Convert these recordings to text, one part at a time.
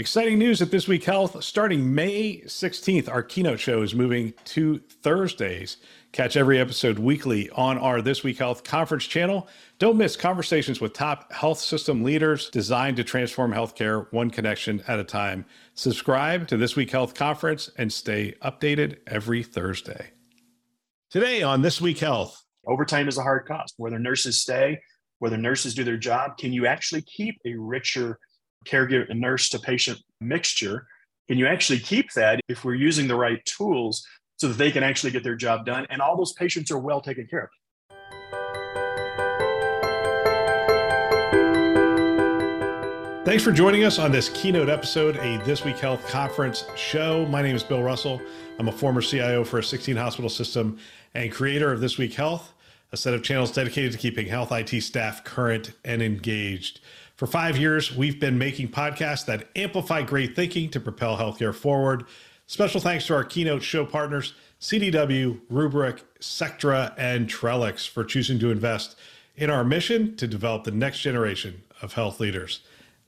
Exciting news at This Week Health. Starting May 16th, our keynote show is moving to Thursdays. Catch every episode weekly on our This Week Health conference channel. Don't miss conversations with top health system leaders designed to transform healthcare one connection at a time. Subscribe to This Week Health conference and stay updated every Thursday. Today on This Week Health. Overtime is a hard cost. Whether nurses stay, whether nurses do their job, can you actually keep a richer caregiver and nurse to patient mixture can you actually keep that if we're using the right tools so that they can actually get their job done and all those patients are well taken care of Thanks for joining us on this keynote episode, a This Week Health conference show. My name is Bill Russell. I'm a former CIO for a 16 hospital system and creator of This Week Health, a set of channels dedicated to keeping health IT staff current and engaged. For five years, we've been making podcasts that amplify great thinking to propel healthcare forward. Special thanks to our keynote show partners, CDW, Rubrik, Sectra, and Trellix, for choosing to invest in our mission to develop the next generation of health leaders.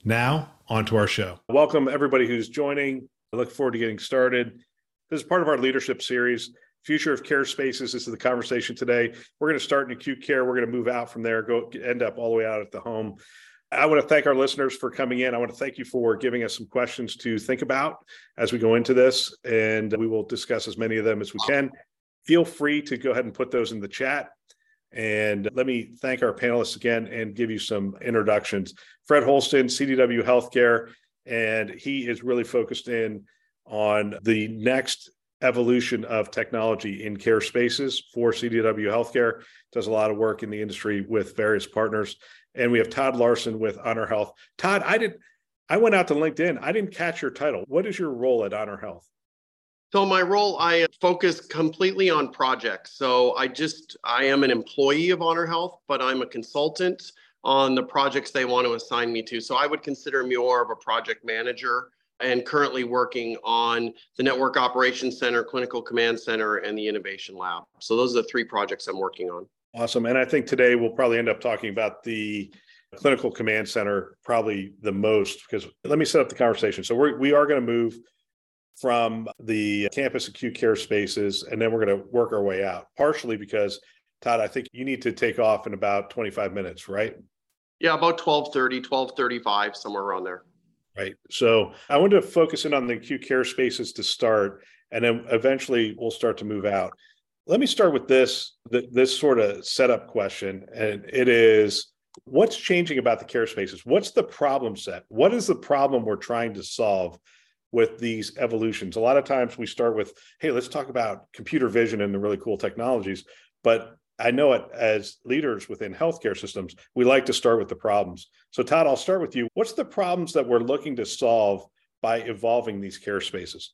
Now, on to our show. Welcome, everybody who's joining. I look forward to getting started. This is part of our leadership series. Future of care spaces. This is the conversation today. We're going to start in acute care. We're going to move out from there, go end up all the way out at the home. I want to thank our listeners for coming in. I want to thank you for giving us some questions to think about as we go into this, and we will discuss as many of them as we can. Feel free to go ahead and put those in the chat. And let me thank our panelists again and give you some introductions. Fred Holston, CDW Healthcare, and he is really focused in on the next evolution of technology in care spaces for CDW Healthcare. Does a lot of work in the industry with various partners and we have Todd Larson with HonorHealth. Todd, I did I went out to LinkedIn. I didn't catch your title. What is your role at HonorHealth? So my role, I focus completely on projects. So I just I am an employee of HonorHealth, but I'm a consultant on the projects they want to assign me to. So I would consider me more of a project manager and currently working on the Network Operations Center, Clinical Command Center, and the Innovation Lab. So those are the three projects I'm working on. Awesome. And I think today we'll probably end up talking about the clinical command center probably the most because let me set up the conversation. So we're, we are going to move from the campus acute care spaces and then we're going to work our way out partially because Todd, I think you need to take off in about 25 minutes, right? Yeah, about 1230, 1235, somewhere around there. Right. So I want to focus in on the acute care spaces to start, and then eventually we'll start to move out. Let me start with this this sort of setup question, and it is what's changing about the care spaces? What's the problem set? What is the problem we're trying to solve with these evolutions? A lot of times we start with, hey, let's talk about computer vision and the really cool technologies, but I know it as leaders within healthcare systems, we like to start with the problems. So, Todd, I'll start with you. What's the problems that we're looking to solve by evolving these care spaces?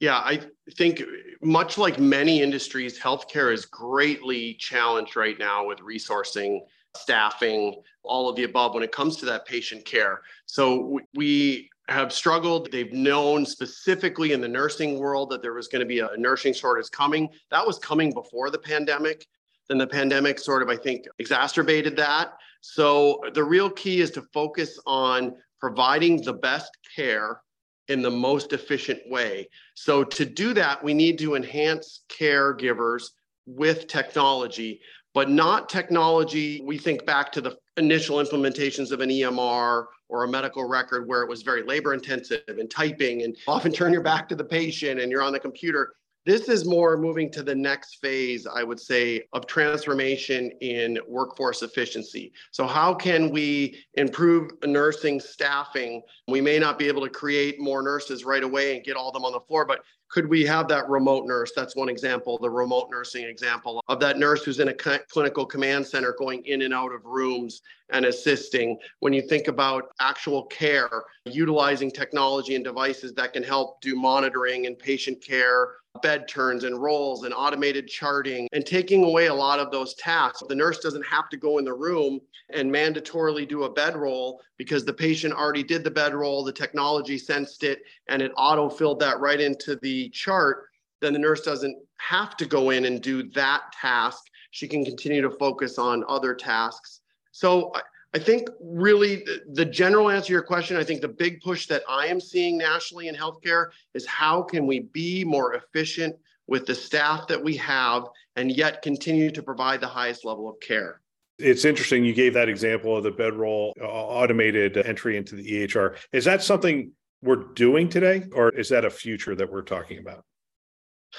Yeah, I think much like many industries, healthcare is greatly challenged right now with resourcing, staffing, all of the above when it comes to that patient care. So we have struggled. They've known specifically in the nursing world that there was going to be a nursing shortage coming. That was coming before the pandemic. Then the pandemic sort of, I think, exacerbated that. So the real key is to focus on providing the best care in the most efficient way. So to do that, we need to enhance caregivers with technology, but not technology. We think back to the initial implementations of an EMR or a medical record where it was very labor intensive and typing and often turn your back to the patient and you're on the computer. This is more moving to the next phase, I would say, of transformation in workforce efficiency. So, how can we improve nursing staffing? We may not be able to create more nurses right away and get all them on the floor, but could we have that remote nurse? That's one example, the remote nursing example of that nurse who's in a clinical command center going in and out of rooms and assisting. When you think about actual care, utilizing technology and devices that can help do monitoring and patient care, bed turns and rolls and automated charting and taking away a lot of those tasks. The nurse doesn't have to go in the room and mandatorily do a bed roll because the patient already did the bed roll, the technology sensed it, and it auto filled that right into the chart. Then the nurse doesn't have to go in and do that task. She can continue to focus on other tasks. So I think really the general answer to your question, I think the big push that I am seeing nationally in healthcare is how can we be more efficient with the staff that we have and yet continue to provide the highest level of care. It's interesting you gave that example of the bedroll uh, automated entry into the EHR. Is that something we're doing today or is that a future that we're talking about?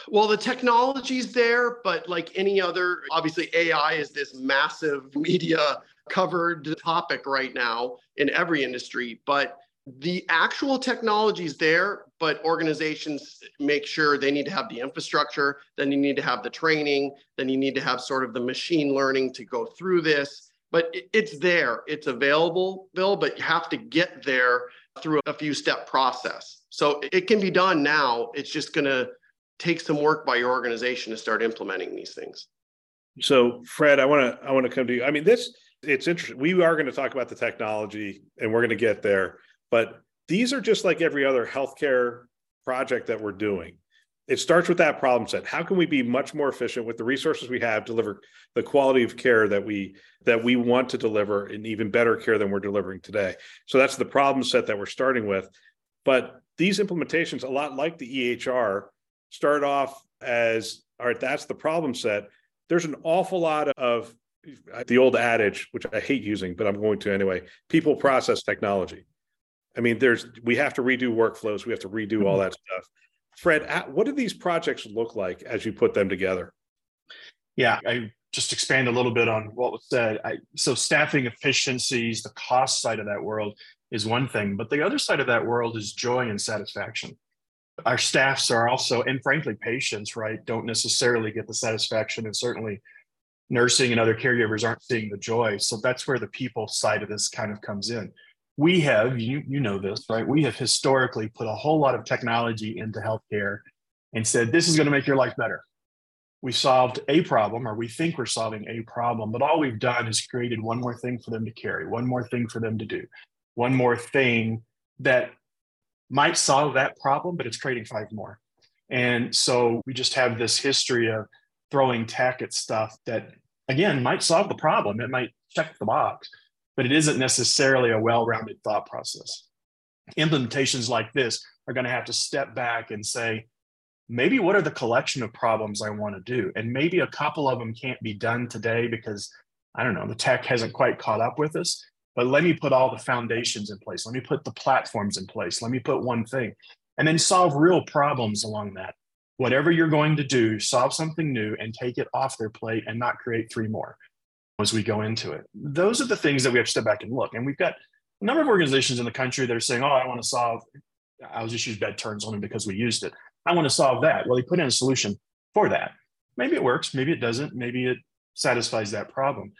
Well, the technology's there, but like any other, obviously AI is this massive media covered the topic right now in every industry. But the actual technology is there, but organizations make sure they need to have the infrastructure, then you need to have the training, then you need to have sort of the machine learning to go through this. But it's there, it's available, Bill, but you have to get there through a few step process. So it can be done now. It's just going to take some work by your organization to start implementing these things. So, Fred, I want to I want to come to you. I mean, this it's interesting. We are going to talk about the technology, and we're going to get there. But these are just like every other healthcare project that we're doing. It starts with that problem set. How can we be much more efficient with the resources we have, deliver the quality of care that we that we want to deliver, and even better care than we're delivering today? So that's the problem set that we're starting with. But these implementations, a lot like the EHR, start off as all right, that's the problem set. There's an awful lot of the old adage, which I hate using, but I'm going to anyway people process technology. I mean, there's we have to redo workflows, we have to redo all mm-hmm. that stuff. Fred, what do these projects look like as you put them together? Yeah, I just expand a little bit on what was said. I, so, staffing efficiencies, the cost side of that world is one thing, but the other side of that world is joy and satisfaction our staffs are also, and frankly, patients, right, don't necessarily get the satisfaction, and certainly nursing and other caregivers aren't seeing the joy. So that's where the people side of this kind of comes in. We have, you, you know this, right? We have historically put a whole lot of technology into healthcare and said, this is going to make your life better. We solved a problem, or we think we're solving a problem, but all we've done is created one more thing for them to carry, one more thing for them to do, one more thing that might solve that problem, but it's creating five more. And so we just have this history of throwing tech at stuff that, again, might solve the problem. It might check the box, but it isn't necessarily a well rounded thought process. Implementations like this are going to have to step back and say, maybe what are the collection of problems I want to do? And maybe a couple of them can't be done today because, I don't know, the tech hasn't quite caught up with us but let me put all the foundations in place. Let me put the platforms in place. Let me put one thing and then solve real problems along that. Whatever you're going to do, solve something new and take it off their plate and not create three more as we go into it. Those are the things that we have to step back and look. And we've got a number of organizations in the country that are saying, oh, I want to solve, I was just use bed turns only because we used it. I want to solve that. Well, they put in a solution for that. Maybe it works, maybe it doesn't, maybe it satisfies that problem.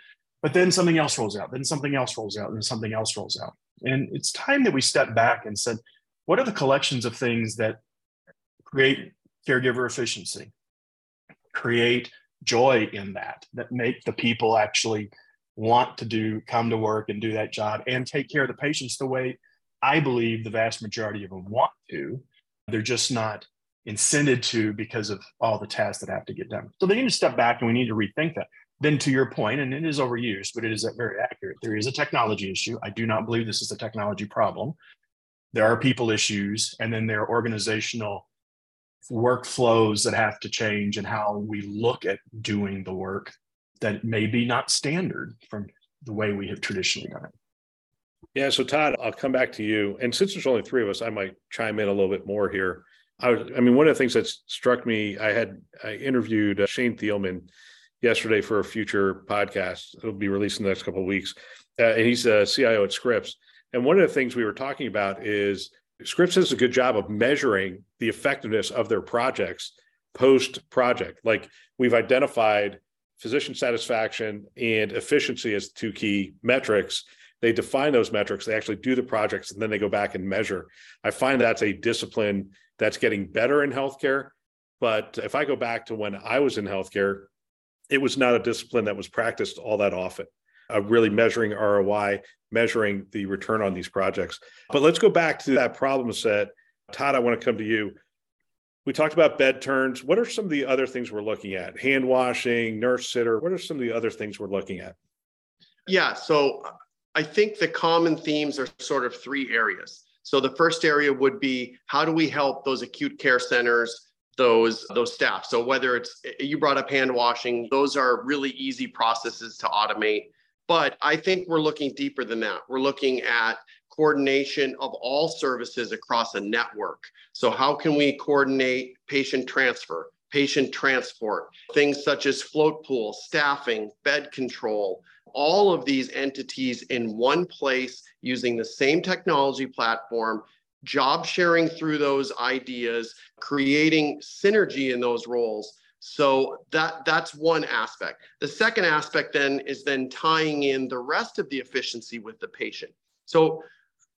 But then something else rolls out, then something else rolls out, and something else rolls out. And it's time that we step back and said, what are the collections of things that create caregiver efficiency, create joy in that, that make the people actually want to do, come to work and do that job and take care of the patients the way I believe the vast majority of them want to. They're just not incented to because of all the tasks that have to get done. So they need to step back and we need to rethink that then to your point, and it is overused, but it is very accurate. There is a technology issue. I do not believe this is a technology problem. There are people issues, and then there are organizational workflows that have to change and how we look at doing the work that may be not standard from the way we have traditionally done it. Yeah. So, Todd, I'll come back to you. And since there's only three of us, I might chime in a little bit more here. I, I mean, one of the things that struck me, I had I interviewed uh, Shane Thielman yesterday for a future podcast. It'll be released in the next couple of weeks. Uh, and he's a CIO at Scripps. And one of the things we were talking about is Scripps does a good job of measuring the effectiveness of their projects post project. Like we've identified physician satisfaction and efficiency as two key metrics. They define those metrics, they actually do the projects, and then they go back and measure. I find that's a discipline that's getting better in healthcare. But if I go back to when I was in healthcare, it was not a discipline that was practiced all that often. Uh, really measuring ROI, measuring the return on these projects. But let's go back to that problem set. Todd, I want to come to you. We talked about bed turns. What are some of the other things we're looking at? Hand washing, nurse sitter. What are some of the other things we're looking at? Yeah. So I think the common themes are sort of three areas. So the first area would be how do we help those acute care centers, those those staff. So whether it's you brought up hand washing, those are really easy processes to automate. But I think we're looking deeper than that. We're looking at coordination of all services across a network. So how can we coordinate patient transfer, patient transport, things such as float pool, staffing, bed control, all of these entities in one place using the same technology platform, job sharing through those ideas, creating synergy in those roles. So that that's one aspect. The second aspect then is then tying in the rest of the efficiency with the patient. So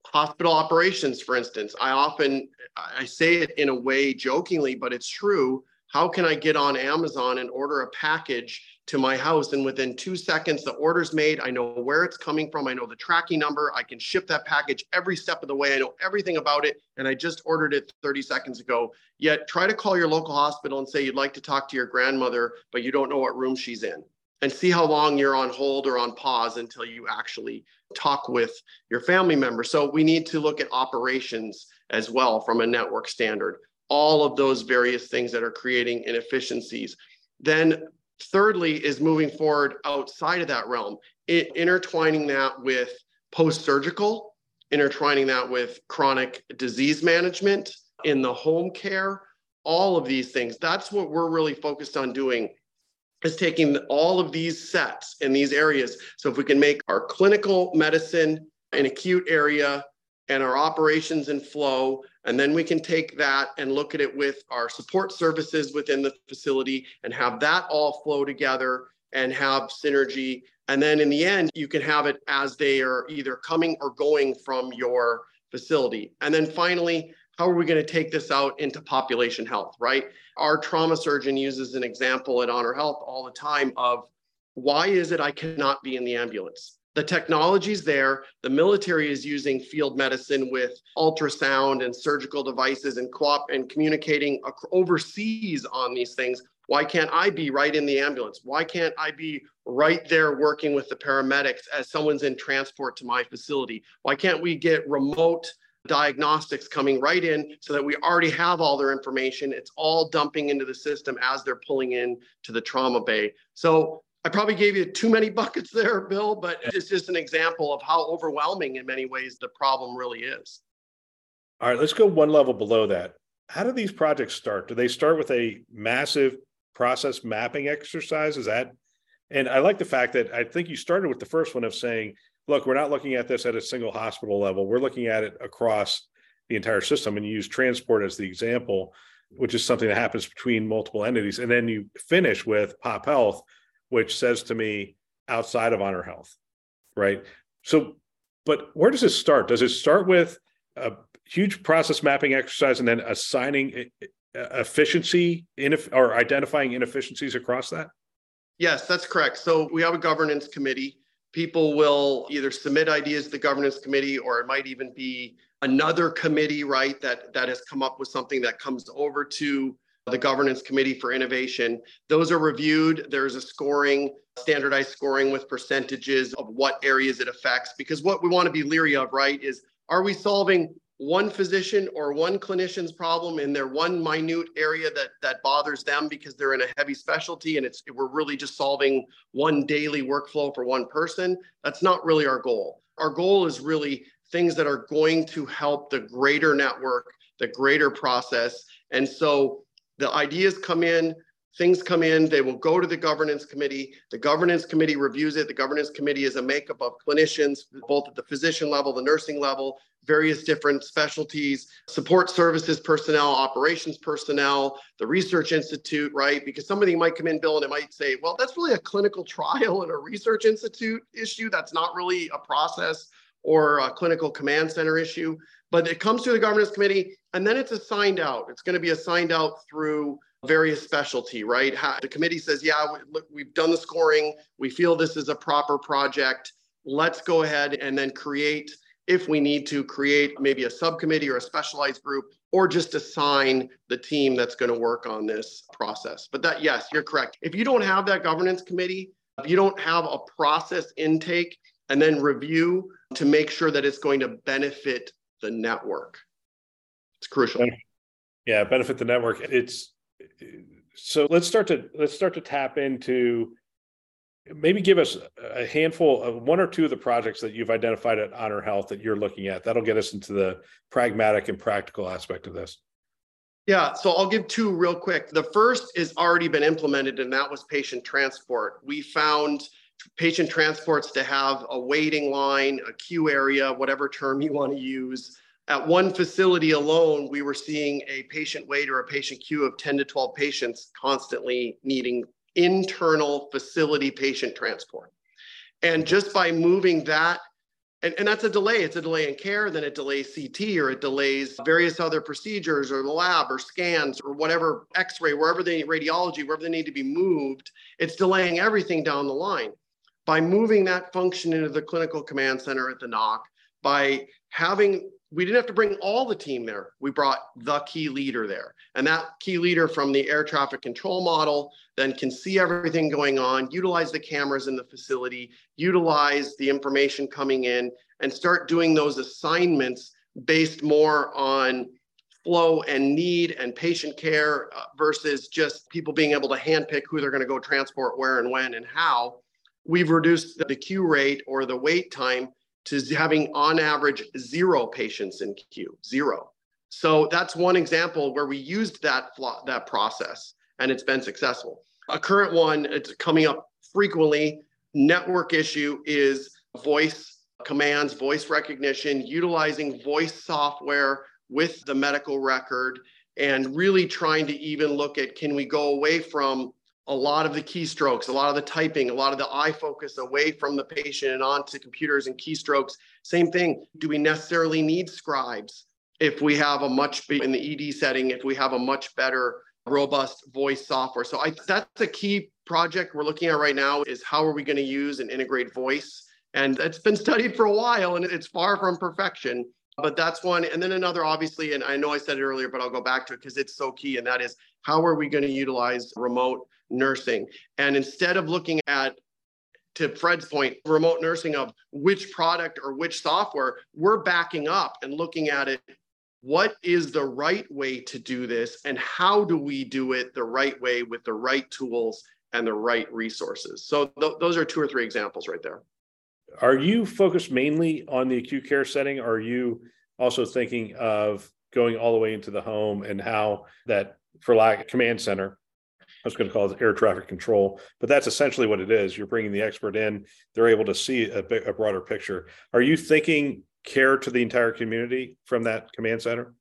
hospital operations, for instance, I often I say it in a way jokingly, but it's true. How can I get on Amazon and order a package to my house. And within two seconds, the order's made. I know where it's coming from. I know the tracking number. I can ship that package every step of the way. I know everything about it. And I just ordered it 30 seconds ago. Yet try to call your local hospital and say you'd like to talk to your grandmother, but you don't know what room she's in. And see how long you're on hold or on pause until you actually talk with your family member. So we need to look at operations as well from a network standard. All of those various things that are creating inefficiencies. Then Thirdly, is moving forward outside of that realm, it, intertwining that with post surgical, intertwining that with chronic disease management in the home care, all of these things. That's what we're really focused on doing is taking all of these sets in these areas. So if we can make our clinical medicine an acute area and our operations and flow. And then we can take that and look at it with our support services within the facility and have that all flow together and have synergy. And then in the end, you can have it as they are either coming or going from your facility. And then finally, how are we going to take this out into population health, right? Our trauma surgeon uses an example at HonorHealth all the time of why is it I cannot be in the ambulance? The technology's there. The military is using field medicine with ultrasound and surgical devices and co-op and communicating overseas on these things. Why can't I be right in the ambulance? Why can't I be right there working with the paramedics as someone's in transport to my facility? Why can't we get remote diagnostics coming right in so that we already have all their information? It's all dumping into the system as they're pulling in to the trauma bay. So I probably gave you too many buckets there, Bill, but it's just an example of how overwhelming in many ways the problem really is. All right, let's go one level below that. How do these projects start? Do they start with a massive process mapping exercise? Is that? And I like the fact that I think you started with the first one of saying, look, we're not looking at this at a single hospital level. We're looking at it across the entire system. And you use transport as the example, which is something that happens between multiple entities. And then you finish with Pop Health, which says to me outside of HonorHealth, right? So, but where does it start? Does it start with a huge process mapping exercise and then assigning efficiency or identifying inefficiencies across that? Yes, that's correct. So we have a governance committee. People will either submit ideas to the governance committee or it might even be another committee, right, that that has come up with something that comes over to the governance committee for innovation. Those are reviewed. There's a scoring, standardized scoring with percentages of what areas it affects. Because what we want to be leery of, right, is are we solving one physician or one clinician's problem in their one minute area that that bothers them because they're in a heavy specialty and it's we're really just solving one daily workflow for one person that's not really our goal our goal is really things that are going to help the greater network the greater process and so the ideas come in, things come in, they will go to the governance committee. The governance committee reviews it. The governance committee is a makeup of clinicians, both at the physician level, the nursing level, various different specialties, support services personnel, operations personnel, the research institute, right? Because somebody might come in, Bill, and it might say, well, that's really a clinical trial and a research institute issue. That's not really a process or a clinical command center issue. But it comes to the governance committee and then it's assigned out. It's going to be assigned out through various specialty, right? The committee says, yeah, we, look, we've done the scoring. We feel this is a proper project. Let's go ahead and then create, if we need to, create maybe a subcommittee or a specialized group, or just assign the team that's going to work on this process. But that, yes, you're correct. If you don't have that governance committee, if you don't have a process intake, and then review to make sure that it's going to benefit the network. It's crucial. Yeah, benefit the network. It's so let's start to let's start to tap into maybe give us a handful of one or two of the projects that you've identified at HonorHealth that you're looking at that'll get us into the pragmatic and practical aspect of this yeah so i'll give two real quick the first is already been implemented and that was patient transport we found patient transports to have a waiting line a queue area whatever term you want to use at one facility alone, we were seeing a patient wait or a patient queue of 10 to 12 patients constantly needing internal facility patient transport. And just by moving that, and, and that's a delay, it's a delay in care, then it delays CT or it delays various other procedures or the lab or scans or whatever x ray, wherever they need radiology, wherever they need to be moved, it's delaying everything down the line. By moving that function into the clinical command center at the NOC, by having we didn't have to bring all the team there. We brought the key leader there. And that key leader from the air traffic control model then can see everything going on, utilize the cameras in the facility, utilize the information coming in, and start doing those assignments based more on flow and need and patient care uh, versus just people being able to handpick who they're going to go transport where and when and how. We've reduced the queue rate or the wait time to having on average zero patients in queue, zero. So that's one example where we used that that process and it's been successful. A current one, it's coming up frequently. Network issue is voice commands, voice recognition, utilizing voice software with the medical record, and really trying to even look at can we go away from a lot of the keystrokes, a lot of the typing, a lot of the eye focus away from the patient and onto computers and keystrokes. Same thing. Do we necessarily need scribes if we have a much in the ED setting, if we have a much better robust voice software? So I, that's a key project we're looking at right now is how are we going to use and integrate voice? And it's been studied for a while and it's far from perfection. But that's one. And then another, obviously, and I know I said it earlier, but I'll go back to it because it's so key. And that is how are we going to utilize remote nursing. And instead of looking at, to Fred's point, remote nursing of which product or which software, we're backing up and looking at it. What is the right way to do this? And how do we do it the right way with the right tools and the right resources? So th- those are two or three examples right there. Are you focused mainly on the acute care setting? Are you also thinking of going all the way into the home and how that, for lack of command center, was going to call it air traffic control, but that's essentially what it is. You're bringing the expert in; they're able to see a, a broader picture. Are you thinking care to the entire community from that command center?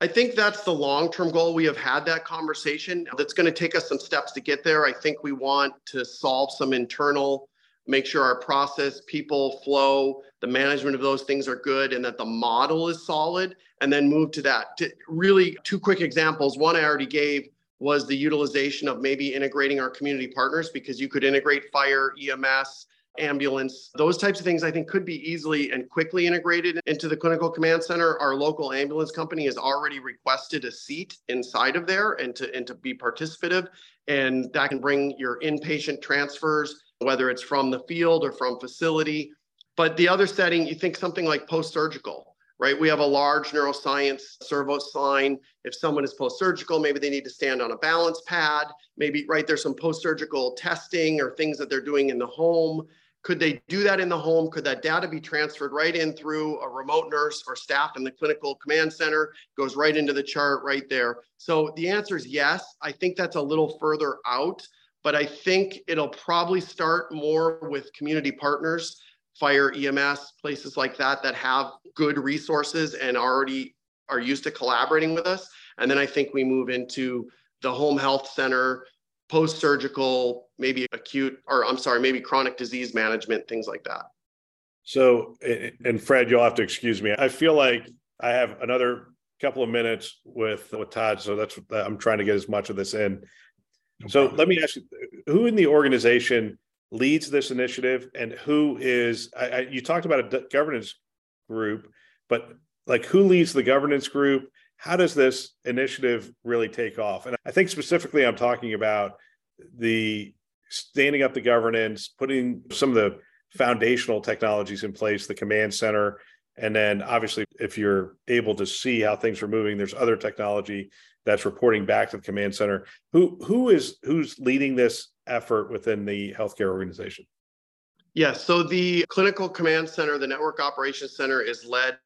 I think that's the long term goal. We have had that conversation. That's going to take us some steps to get there. I think we want to solve some internal, make sure our process, people, flow, the management of those things are good, and that the model is solid, and then move to that. To really, two quick examples. One I already gave was the utilization of maybe integrating our community partners because you could integrate fire, EMS, ambulance, those types of things I think could be easily and quickly integrated into the clinical command center. Our local ambulance company has already requested a seat inside of there and to and to be participative. And that can bring your inpatient transfers, whether it's from the field or from facility. But the other setting, you think something like post-surgical right? We have a large neuroscience service line. If someone is post-surgical, maybe they need to stand on a balance pad. Maybe, right, there's some post-surgical testing or things that they're doing in the home. Could they do that in the home? Could that data be transferred right in through a remote nurse or staff in the clinical command center? Goes right into the chart right there. So the answer is yes. I think that's a little further out, but I think it'll probably start more with community partners fire EMS, places like that that have good resources and already are used to collaborating with us. And then I think we move into the home health center, post surgical, maybe acute, or I'm sorry, maybe chronic disease management, things like that. So, and Fred, you'll have to excuse me. I feel like I have another couple of minutes with with Todd, so that's I'm trying to get as much of this in. No so let me ask you, who in the organization leads this initiative and who is I, I, you talked about a governance group but like who leads the governance group how does this initiative really take off and i think specifically i'm talking about the standing up the governance putting some of the foundational technologies in place, the command center. And then obviously, if you're able to see how things are moving, there's other technology that's reporting back to the command center. Who who is who's leading this effort within the healthcare organization? Yes, so the clinical command center, the network operations center is led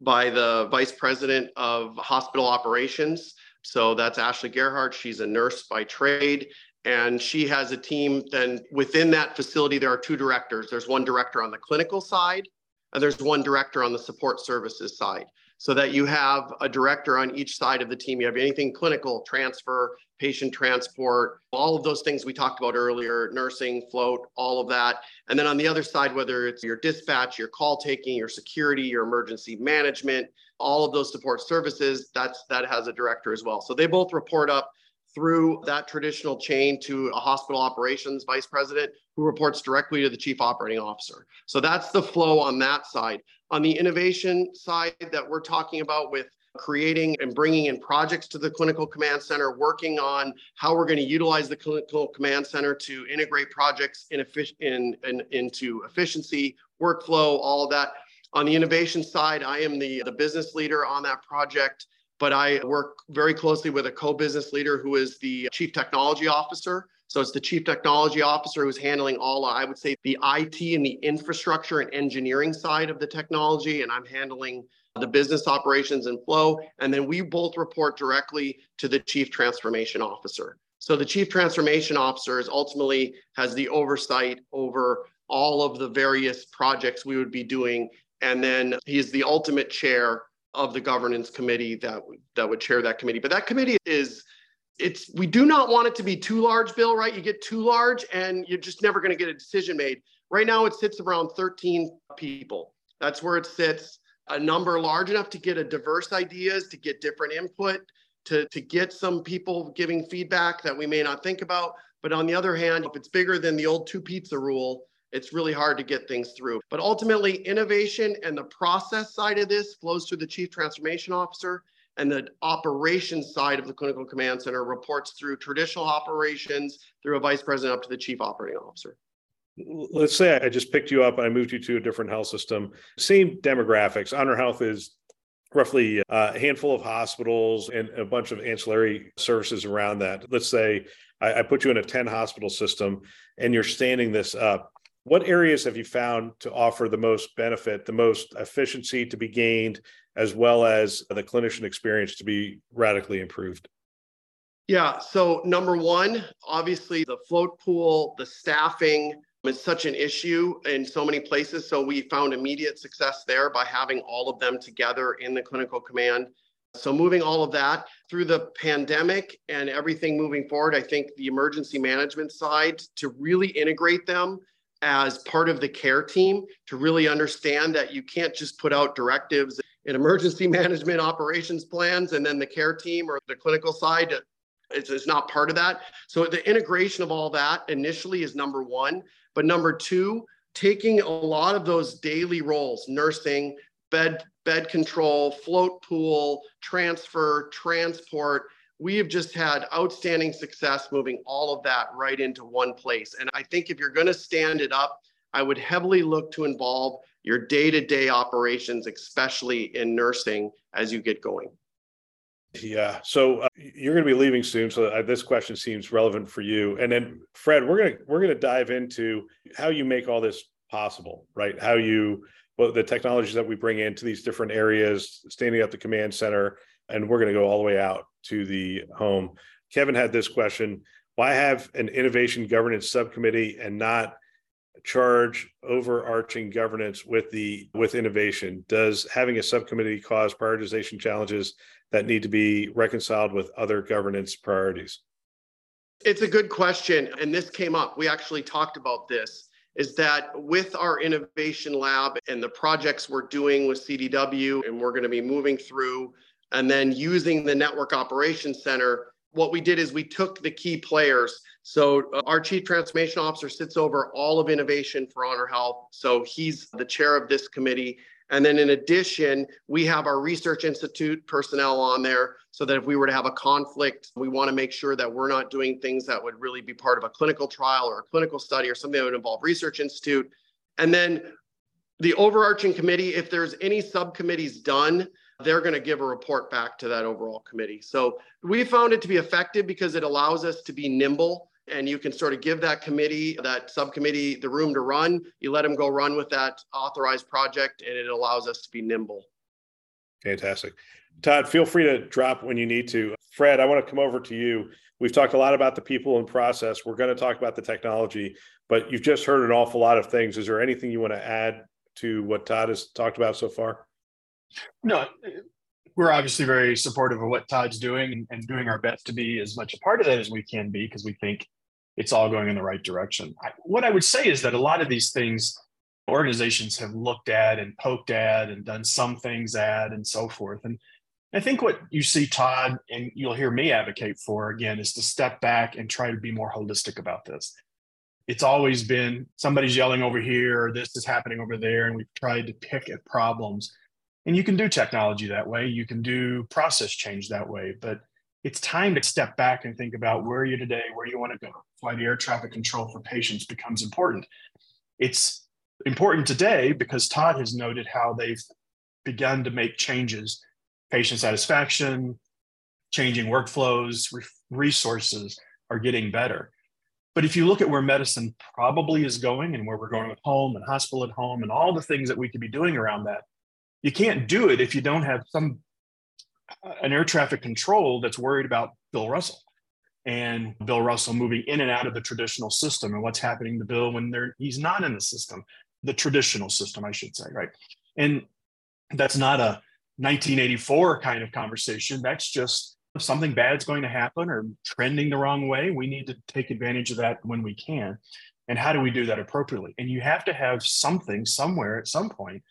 by the vice president of hospital operations. So that's Ashley Gerhardt. She's a nurse by trade. And she has a team. Then within that facility, there are two directors. There's one director on the clinical side, and there's one director on the support services side so that you have a director on each side of the team. You have anything clinical, transfer, patient transport, all of those things we talked about earlier, nursing, float, all of that. And then on the other side, whether it's your dispatch, your call taking, your security, your emergency management, all of those support services, that's that has a director as well. So they both report up through that traditional chain to a hospital operations vice president who reports directly to the chief operating officer. So that's the flow on that side. On the innovation side that we're talking about with creating and bringing in projects to the clinical command center, working on how we're going to utilize the clinical command center to integrate projects in, in, in, into efficiency, workflow, all of that. On the innovation side, I am the, the business leader on that project but I work very closely with a co-business leader who is the chief technology officer. So it's the chief technology officer who's handling all, I would say, the IT and the infrastructure and engineering side of the technology, and I'm handling the business operations and flow. And then we both report directly to the chief transformation officer. So the chief transformation officer is ultimately has the oversight over all of the various projects we would be doing. And then he's the ultimate chair of the governance committee that that would chair that committee. But that committee is it's we do not want it to be too large, Bill, right? You get too large and you're just never going to get a decision made. Right now it sits around 13 people. That's where it sits. A number large enough to get a diverse ideas, to get different input, to, to get some people giving feedback that we may not think about. But on the other hand, if it's bigger than the old two pizza rule, it's really hard to get things through. But ultimately, innovation and the process side of this flows through the chief transformation officer, and the operations side of the clinical command center reports through traditional operations through a vice president up to the chief operating officer. Let's say I just picked you up and I moved you to a different health system. Same demographics. HonorHealth is roughly a handful of hospitals and a bunch of ancillary services around that. Let's say I, put you in a 10 hospital system and you're standing this up what areas have you found to offer the most benefit, the most efficiency to be gained, as well as the clinician experience to be radically improved? Yeah. So, number one, obviously, the float pool, the staffing is such an issue in so many places. So, we found immediate success there by having all of them together in the clinical command. So, moving all of that through the pandemic and everything moving forward, I think the emergency management side to really integrate them as part of the care team to really understand that you can't just put out directives in emergency management operations plans and then the care team or the clinical side it's, it's not part of that so the integration of all that initially is number one but number two taking a lot of those daily roles nursing bed bed control float pool transfer transport we have just had outstanding success moving all of that right into one place. And I think if you're going to stand it up, I would heavily look to involve your day to day operations, especially in nursing, as you get going. Yeah. So uh, you're going to be leaving soon. So uh, this question seems relevant for you. And then Fred, we're going to, we're going to dive into how you make all this possible, right? How you, well, the technologies that we bring into these different areas, standing up the command center, and we're going to go all the way out to the home. Kevin had this question Why have an innovation governance subcommittee and not charge overarching governance with the with innovation? Does having a subcommittee cause prioritization challenges that need to be reconciled with other governance priorities? It's a good question and this came up. We actually talked about this is that with our innovation lab and the projects we're doing with cdw and we're going to be moving through and then using the network operations center, what we did is we took the key players. So uh, our chief transformation officer sits over all of innovation for HonorHealth. So he's the chair of this committee. And then in addition, we have our research institute personnel on there so that if we were to have a conflict, we want to make sure that we're not doing things that would really be part of a clinical trial or a clinical study or something that would involve research institute. And then the overarching committee, if there's any subcommittees done, they're going to give a report back to that overall committee. So we found it to be effective because it allows us to be nimble and you can sort of give that committee, that subcommittee, the room to run. You let them go run with that authorized project and it allows us to be nimble. Fantastic. Todd, feel free to drop when you need to. Fred, I want to come over to you. We've talked a lot about the people and process. We're going to talk about the technology, but you've just heard an awful lot of things. Is there anything you want to add to what Todd has talked about so far? No, uh, we're obviously very supportive of what Todd's doing and doing our best to be as much a part of that as we can be because we think it's all going in the right direction. I, what I would say is that a lot of these things organizations have looked at and poked at and done some things at and so forth. And I think what you see Todd and you'll hear me advocate for again is to step back and try to be more holistic about this. It's always been somebody's yelling over here, or this is happening over there, and we've tried to pick at problems. And you can do technology that way, you can do process change that way, but it's time to step back and think about where you're today, where you want to go. Why the air traffic control for patients becomes important. It's important today because Todd has noted how they've begun to make changes, patient satisfaction, changing workflows, re- resources are getting better. But if you look at where medicine probably is going and where we're going with home and hospital at home and all the things that we could be doing around that, you can't do it if you don't have some uh, an air traffic control that's worried about Bill Russell and Bill Russell moving in and out of the traditional system and what's happening to Bill when he's not in the system the traditional system, I should say, right? And that's not a 1984 kind of conversation. That's just something bad's going to happen or trending the wrong way. We need to take advantage of that when we can. And how do we do that appropriately? And you have to have something somewhere at some point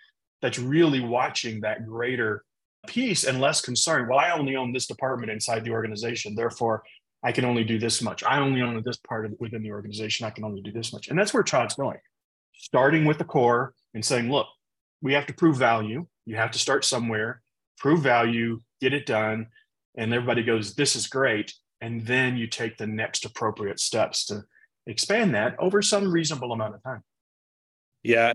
that's really watching that greater piece and less concerned. Well, I only own this department inside the organization. Therefore, I can only do this much. I only own this part of, within the organization. I can only do this much. And that's where Todd's going starting with the core and saying, look, we have to prove value. You have to start somewhere, prove value, get it done. And everybody goes, this is great. And then you take the next appropriate steps to expand that over some reasonable amount of time. Yeah.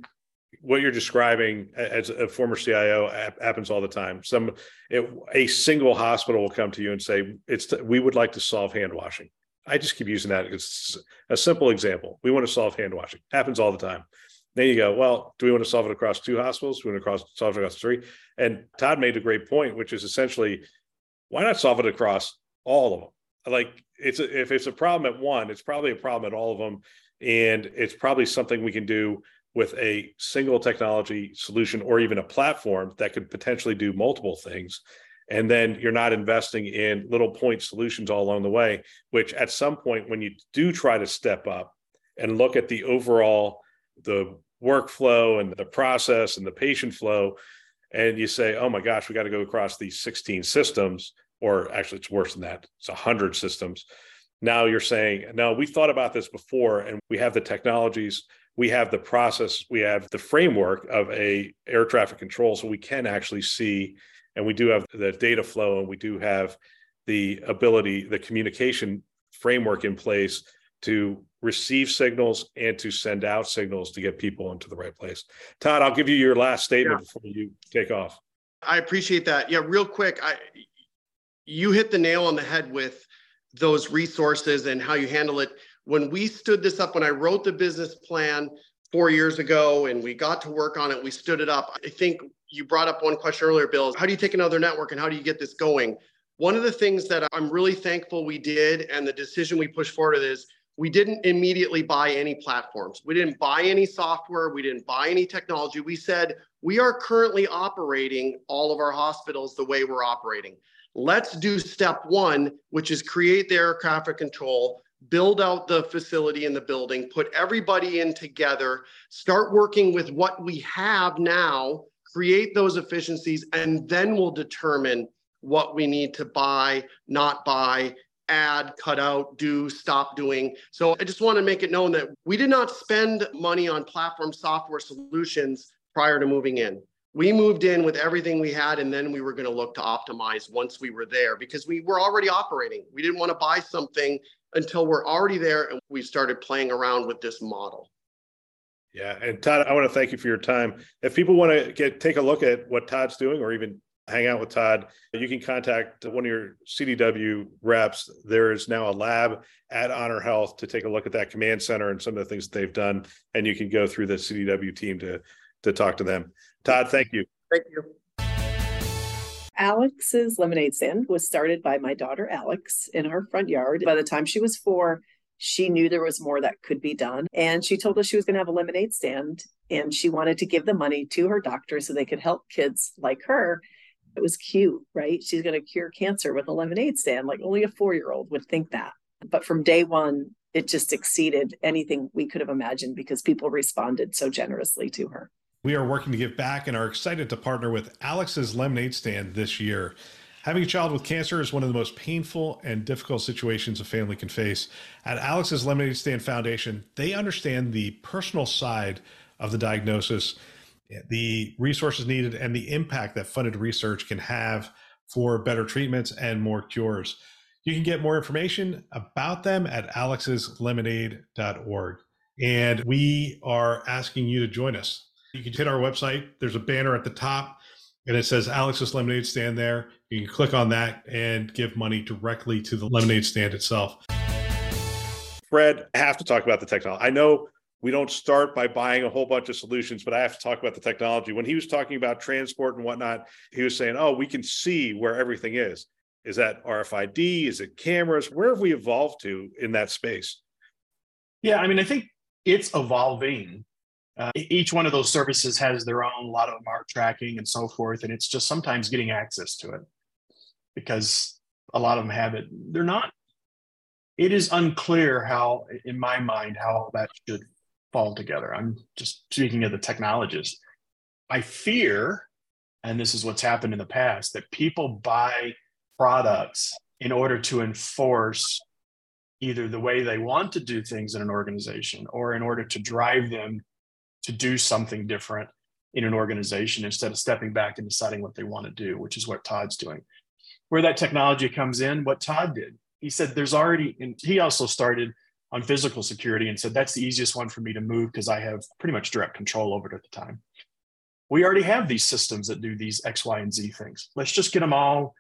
What you're describing as a former CIO happens all the time. Some it, a single hospital will come to you and say, "It's we would like to solve hand washing." I just keep using that. It's a simple example. We want to solve hand washing. Happens all the time. Then you go, well, do we want to solve it across two hospitals? Do we want to solve it across three? And Todd made a great point, which is essentially, why not solve it across all of them? Like it's a, if it's a problem at one, it's probably a problem at all of them, and it's probably something we can do with a single technology solution or even a platform that could potentially do multiple things. And then you're not investing in little point solutions all along the way which at some point when you do try to step up and look at the overall the workflow and the process and the patient flow and you say oh my gosh we got to go across these 16 systems or actually it's worse than that it's 100 systems. Now you're saying no we thought about this before and we have the technologies we have the process we have the framework of a air traffic control so we can actually see and we do have the data flow and we do have the ability the communication framework in place to receive signals and to send out signals to get people into the right place. Todd i'll give you your last statement yeah. before you take off. I appreciate that. Yeah real quick i you hit the nail on the head with those resources and how you handle it when we stood this up when i wrote the business plan four years ago and we got to work on it we stood it up i think you brought up one question earlier, Bill. is How do you take another network and how do you get this going? One of the things that I'm really thankful we did and the decision we pushed forward is we didn't immediately buy any platforms. We didn't buy any software. We didn't buy any technology. We said, we are currently operating all of our hospitals the way we're operating. Let's do step one, which is create the air traffic control, build out the facility in the building, put everybody in together, start working with what we have now create those efficiencies, and then we'll determine what we need to buy, not buy, add, cut out, do, stop doing. So I just want to make it known that we did not spend money on platform software solutions prior to moving in. We moved in with everything we had, and then we were going to look to optimize once we were there because we were already operating. We didn't want to buy something until we're already there and we started playing around with this model. Yeah, and Todd, I want to thank you for your time. If people want to get take a look at what Todd's doing, or even hang out with Todd, you can contact one of your CDW reps. There is now a lab at HonorHealth to take a look at that command center and some of the things that they've done, and you can go through the CDW team to to talk to them. Todd, thank you. Thank you. Alex's lemonade stand was started by my daughter Alex in her front yard. By the time she was four, she knew there was more that could be done. And she told us she was going to have a lemonade stand and she wanted to give the money to her doctor so they could help kids like her. It was cute, right? She's going to cure cancer with a lemonade stand. Like only a four year old would think that. But from day one, it just exceeded anything we could have imagined because people responded so generously to her. We are working to give back and are excited to partner with Alex's Lemonade Stand this year. Having a child with cancer is one of the most painful and difficult situations a family can face. At Alex's Lemonade Stand Foundation, they understand the personal side of the diagnosis, the resources needed, and the impact that funded research can have for better treatments and more cures. You can get more information about them at alexslemonade.org. And we are asking you to join us. You can hit our website. There's a banner at the top and it says Alex's Lemonade Stand there. You can click on that and give money directly to the lemonade stand itself. Fred, I have to talk about the technology. I know we don't start by buying a whole bunch of solutions, but I have to talk about the technology. When he was talking about transport and whatnot, he was saying, oh, we can see where everything is. Is that RFID? Is it cameras? Where have we evolved to in that space? Yeah, I mean, I think it's evolving uh, each one of those services has their own, a lot of them are tracking and so forth. And it's just sometimes getting access to it because a lot of them have it. They're not, it is unclear how, in my mind, how that should fall together. I'm just speaking of the technologists. I fear, and this is what's happened in the past, that people buy products in order to enforce either the way they want to do things in an organization or in order to drive them to do something different in an organization instead of stepping back and deciding what they want to do, which is what Todd's doing. Where that technology comes in, what Todd did, he said there's already, and he also started on physical security and said that's the easiest one for me to move because I have pretty much direct control over it at the time. We already have these systems that do these X, Y, and Z things. Let's just get them all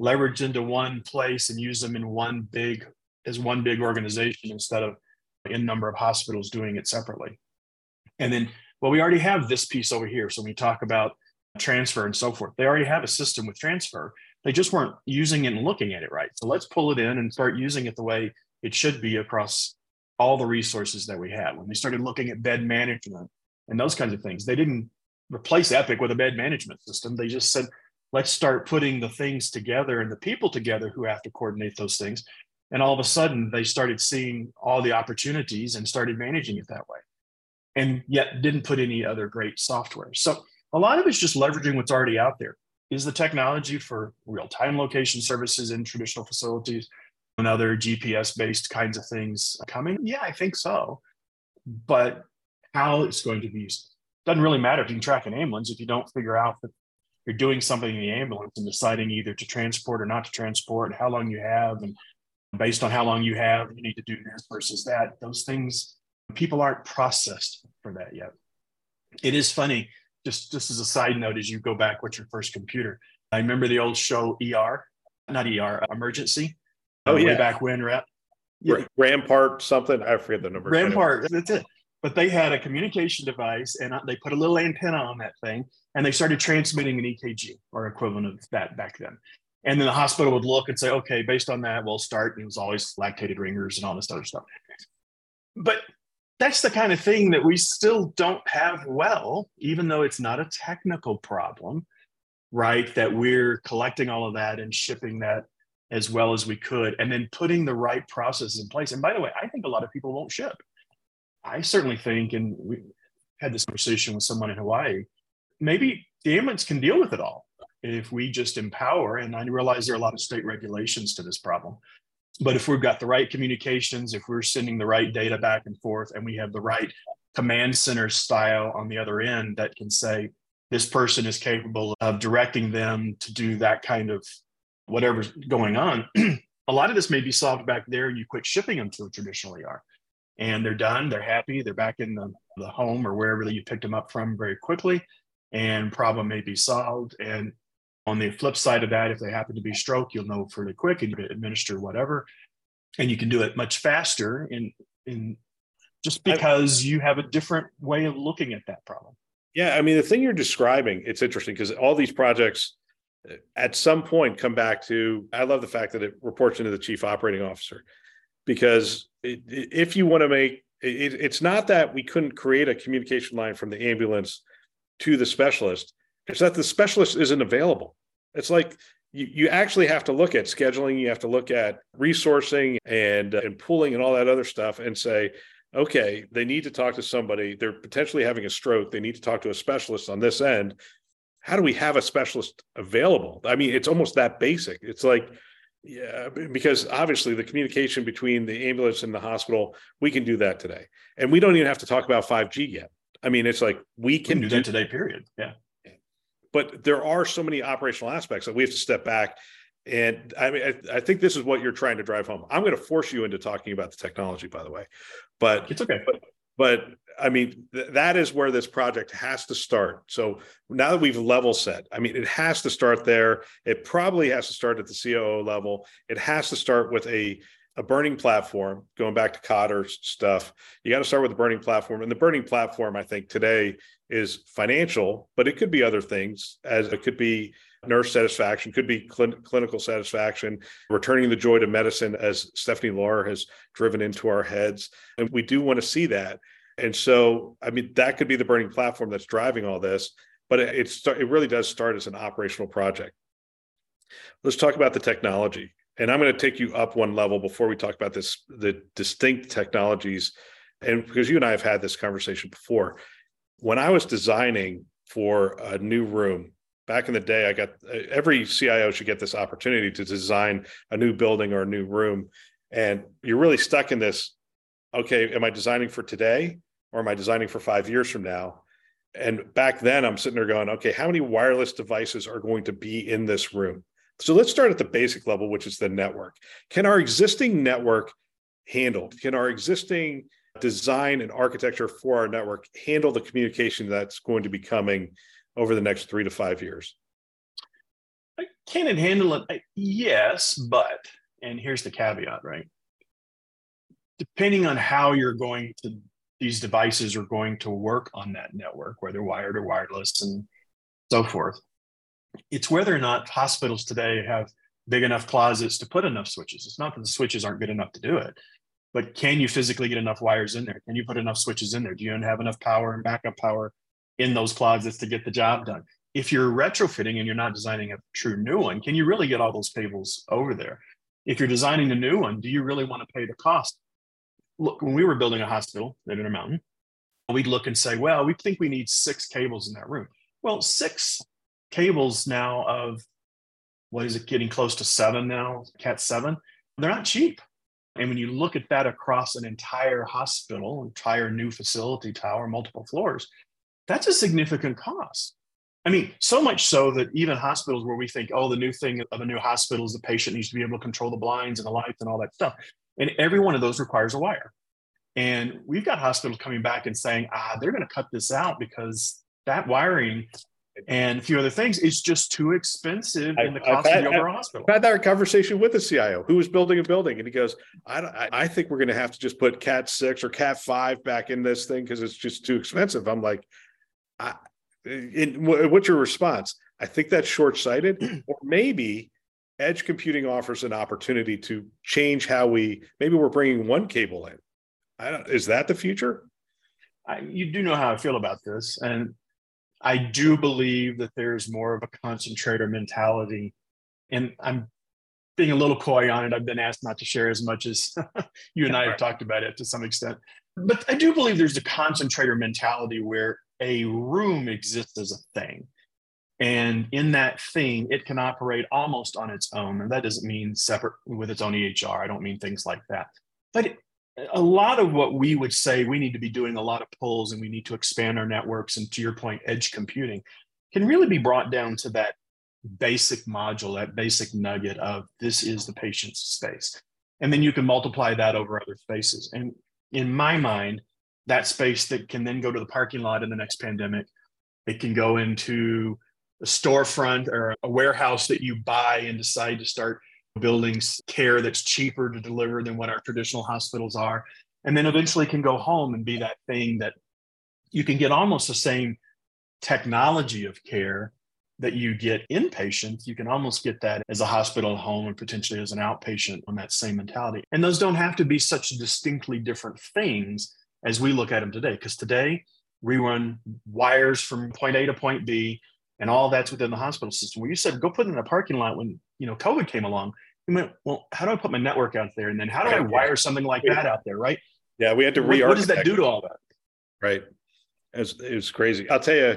leveraged into one place and use them in one big as one big organization instead of in number of hospitals doing it separately. And then, well, we already have this piece over here. So when we talk about transfer and so forth, they already have a system with transfer. They just weren't using it and looking at it right. So let's pull it in and start using it the way it should be across all the resources that we have. When they started looking at bed management and those kinds of things, they didn't replace Epic with a bed management system. They just said, let's start putting the things together and the people together who have to coordinate those things. And all of a sudden, they started seeing all the opportunities and started managing it that way and yet didn't put any other great software. So a lot of it's just leveraging what's already out there. Is the technology for real time location services in traditional facilities and other GPS based kinds of things coming? Yeah, I think so. But how it's going to be used doesn't really matter if you can track an ambulance if you don't figure out that you're doing something in the ambulance and deciding either to transport or not to transport how long you have and based on how long you have you need to do this versus that those things people aren't processed for that yet. It is funny, just, just as a side note, as you go back, what's your first computer? I remember the old show ER, not ER, Emergency. Oh, uh, yeah. Way back when, right? Yeah. Rampart something. I forget the number. Rampart, that's it. But they had a communication device and they put a little antenna on that thing and they started transmitting an EKG or equivalent of that back then. And then the hospital would look and say, okay, based on that, we'll start. And it was always lactated ringers and all this other stuff. But that's the kind of thing that we still don't have well, even though it's not a technical problem, right? That we're collecting all of that and shipping that as well as we could, and then putting the right processes in place. And by the way, I think a lot of people won't ship. I certainly think, and we had this conversation with someone in Hawaii, maybe the ambulance can deal with it all if we just empower. And I realize there are a lot of state regulations to this problem, but if we've got the right communications, if we're sending the right data back and forth, and we have the right command center style on the other end that can say, this person is capable of directing them to do that kind of whatever's going on. a lot of this may be solved back there and you quit shipping them to a traditional ER. and they're done. They're happy. They're back in the, the home or wherever that you picked them up from very quickly, and problem may be solved. And on the flip side of that, if they happen to be stroke, you'll know fairly quick and you can administer whatever, and you can do it much faster in in just because you have a different way of looking at that problem. Yeah, I mean the thing you're describing, it's interesting because all these projects uh, at some point come back to I love the fact that it reports into the chief operating officer because it, if you want to make it, it's not that we couldn't create a communication line from the ambulance to the specialist it's that the specialist isn't available it's like you, you actually have to look at scheduling you have to look at resourcing and uh, and pooling and all that other stuff and say okay they need to talk to somebody they're potentially having a stroke they need to talk to a specialist on this end how do we have a specialist available i mean it's almost that basic it's like yeah, because obviously the communication between the ambulance and the hospital, we can do that today. And we don't even have to talk about 5G yet. I mean, it's like we can, we can do, do that today, period. Yeah. But there are so many operational aspects that we have to step back. And I mean, I, I think this is what you're trying to drive home. I'm going to force you into talking about the technology, by the way. But it's okay. But, but I mean, th- that is where this project has to start. So now that we've level set, I mean, it has to start there. It probably has to start at the COO level. It has to start with a a burning platform. Going back to Kotter's stuff, you got to start with the burning platform. And the burning platform, I think, today is financial, but it could be other things. As it could be nurse satisfaction, could be cl- clinical satisfaction, returning the joy to medicine, as Stephanie Lahr has driven into our heads. And we do want to see that. And so, I mean, that could be the burning platform that's driving all this, but it, it's, it really does start as an operational project. Let's talk about the technology. And I'm going to take you up one level before we talk about this, the distinct technologies. And because you and I have had this conversation before, when I was designing for a new room back in the day, I got every CIO should get this opportunity to design a new building or a new room. And you're really stuck in this okay, am I designing for today or am I designing for five years from now? And back then, I'm sitting there going, okay, how many wireless devices are going to be in this room? So let's start at the basic level, which is the network. Can our existing network handle? Can our existing design and architecture for our network handle the communication that's going to be coming over the next three to five years? Can it handle it? Yes, but, and here's the caveat, right? depending on how you're going to these devices are going to work on that network, whether wired or wireless and so forth. It's whether or not hospitals today have big enough closets to put enough switches. It's not that the switches aren't good enough to do it, but can you physically get enough wires in there? Can you put enough switches in there? Do you have enough power and backup power in those closets to get the job done? If you're retrofitting and you're not designing a true new one, can you really get all those cables over there? If you're designing a new one, do you really want to pay the cost look, when we were building a hospital in a mountain, we'd look and say, well, we think we need six cables in that room. Well, six cables now of what is it getting close to seven now, Cat 7, they're not cheap. And when you look at that across an entire hospital, entire new facility tower, multiple floors, that's a significant cost. I mean, so much so that even hospitals where we think, oh, the new thing of a new hospital is the patient needs to be able to control the blinds and the lights and all that stuff. And every one of those requires a wire. And we've got hospitals coming back and saying, ah, they're going to cut this out because that wiring and a few other things It's just too expensive in the cost had, of the overall hospital. I had that conversation with the CIO who was building a building, and he goes, "I, I think we're going to have to just put Cat six or Cat five back in this thing because it's just too expensive." I'm like, I, in, "What's your response?" I think that's short sighted, or maybe edge computing offers an opportunity to change how we maybe we're bringing one cable in I don't, is that the future I, you do know how i feel about this and i do believe that there's more of a concentrator mentality and i'm being a little coy on it i've been asked not to share as much as you and i have talked about it to some extent but i do believe there's a concentrator mentality where a room exists as a thing and in that thing, it can operate almost on its own. And that doesn't mean separate with its own EHR. I don't mean things like that. But a lot of what we would say we need to be doing a lot of pulls and we need to expand our networks and to your point, edge computing can really be brought down to that basic module, that basic nugget of this is the patient's space. And then you can multiply that over other spaces. And in my mind, that space that can then go to the parking lot in the next pandemic. It can go into a storefront or a warehouse that you buy and decide to start building care that's cheaper to deliver than what our traditional hospitals are. And then eventually can go home and be that thing that you can get almost the same technology of care that you get inpatient, you can almost get that as a hospital at home and potentially as an outpatient on that same mentality. And those don't have to be such distinctly different things as we look at them today. Because today we run wires from point A to point B, and all that's within the hospital system. Where you said go put in a parking lot when you know COVID came along, went, well, how do I put my network out there? And then how do I wire something like that out there, right? Yeah, we had to re What, what does that do to all that? Right. It's, it's crazy. I'll tell you,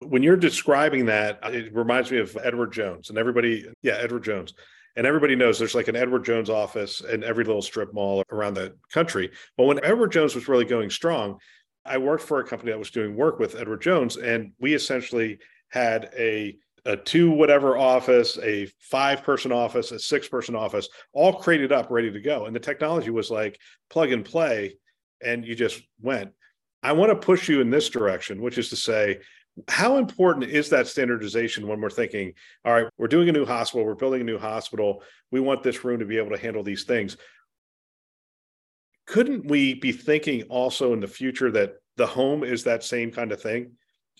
when you're describing that, it reminds me of Edward Jones and everybody, yeah, Edward Jones. And everybody knows there's like an Edward Jones office in every little strip mall around the country. But when Edward Jones was really going strong, I worked for a company that was doing work with Edward Jones, and we essentially had a a two whatever office, a five person office, a six person office, all crated up, ready to go. And the technology was like plug and play, and you just went. I want to push you in this direction, which is to say, how important is that standardization when we're thinking, all right, we're doing a new hospital, we're building a new hospital, we want this room to be able to handle these things? Couldn't we be thinking also in the future that the home is that same kind of thing?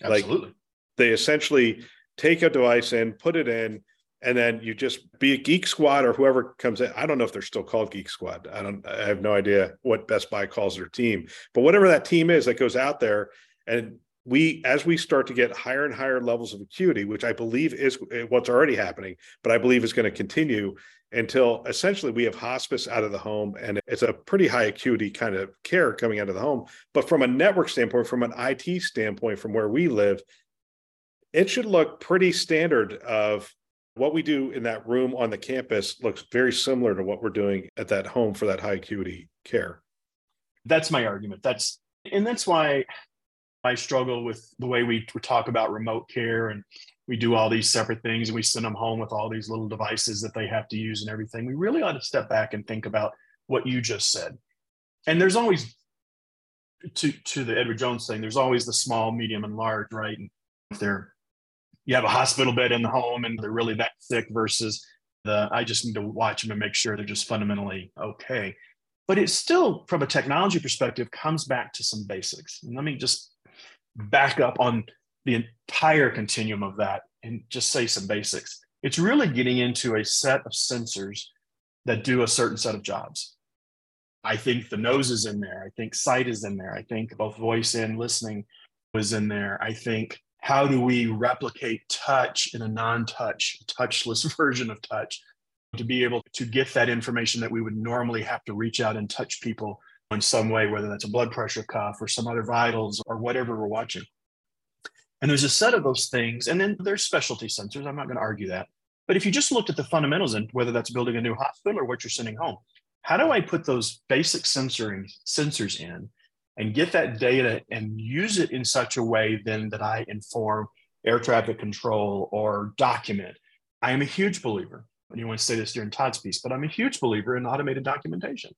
Absolutely. Like they essentially take a device in, put it in, and then you just be a geek squad or whoever comes in. I don't know if they're still called geek squad. I don't I have no idea what Best Buy calls their team. But whatever that team is that goes out there and we as we start to get higher and higher levels of acuity, which I believe is eh, what's already happening, but I believe is going to continue until essentially we have hospice out of the home and it's a pretty high acuity kind of care coming out of the home. But from a network standpoint, from an IT standpoint, from where we live, it should look pretty standard of what we do in that room on the campus looks very similar to what we're doing at that home for that high acuity care. That's my argument. That's and that's why I struggle with the way we talk about remote care and we do all these separate things and we send them home with all these little devices that they have to use and everything. We really ought to step back and think about what you just said. And there's always to to the Edward Jones thing, there's always the small, medium, and large, right? And if they're you have a hospital bed in the home and they're really that sick versus the I just need to watch them and make sure they're just fundamentally okay. But it still, from a technology perspective, comes back to some basics. And let me just back up on the entire continuum of that and just say some basics. It's really getting into a set of sensors that do a certain set of jobs. I think the nose is in there. I think sight is in there. I think both voice and listening was in there. I think how do we replicate touch in a non-touch touchless version of touch to be able to get that information that we would normally have to reach out and touch people in some way whether that's a blood pressure cuff or some other vitals or whatever we're watching? And there's a set of those things and then there's specialty sensors. I'm not going to argue that. But if you just looked at the fundamentals and whether that's building a new hospital or what you're sending home how do i put those basic sensoring sensors in and get that data and use it in such a way then that I inform air traffic control or document. I am a huge believer, and you want to say this during Todd's piece, but I'm a huge believer in automated documentation.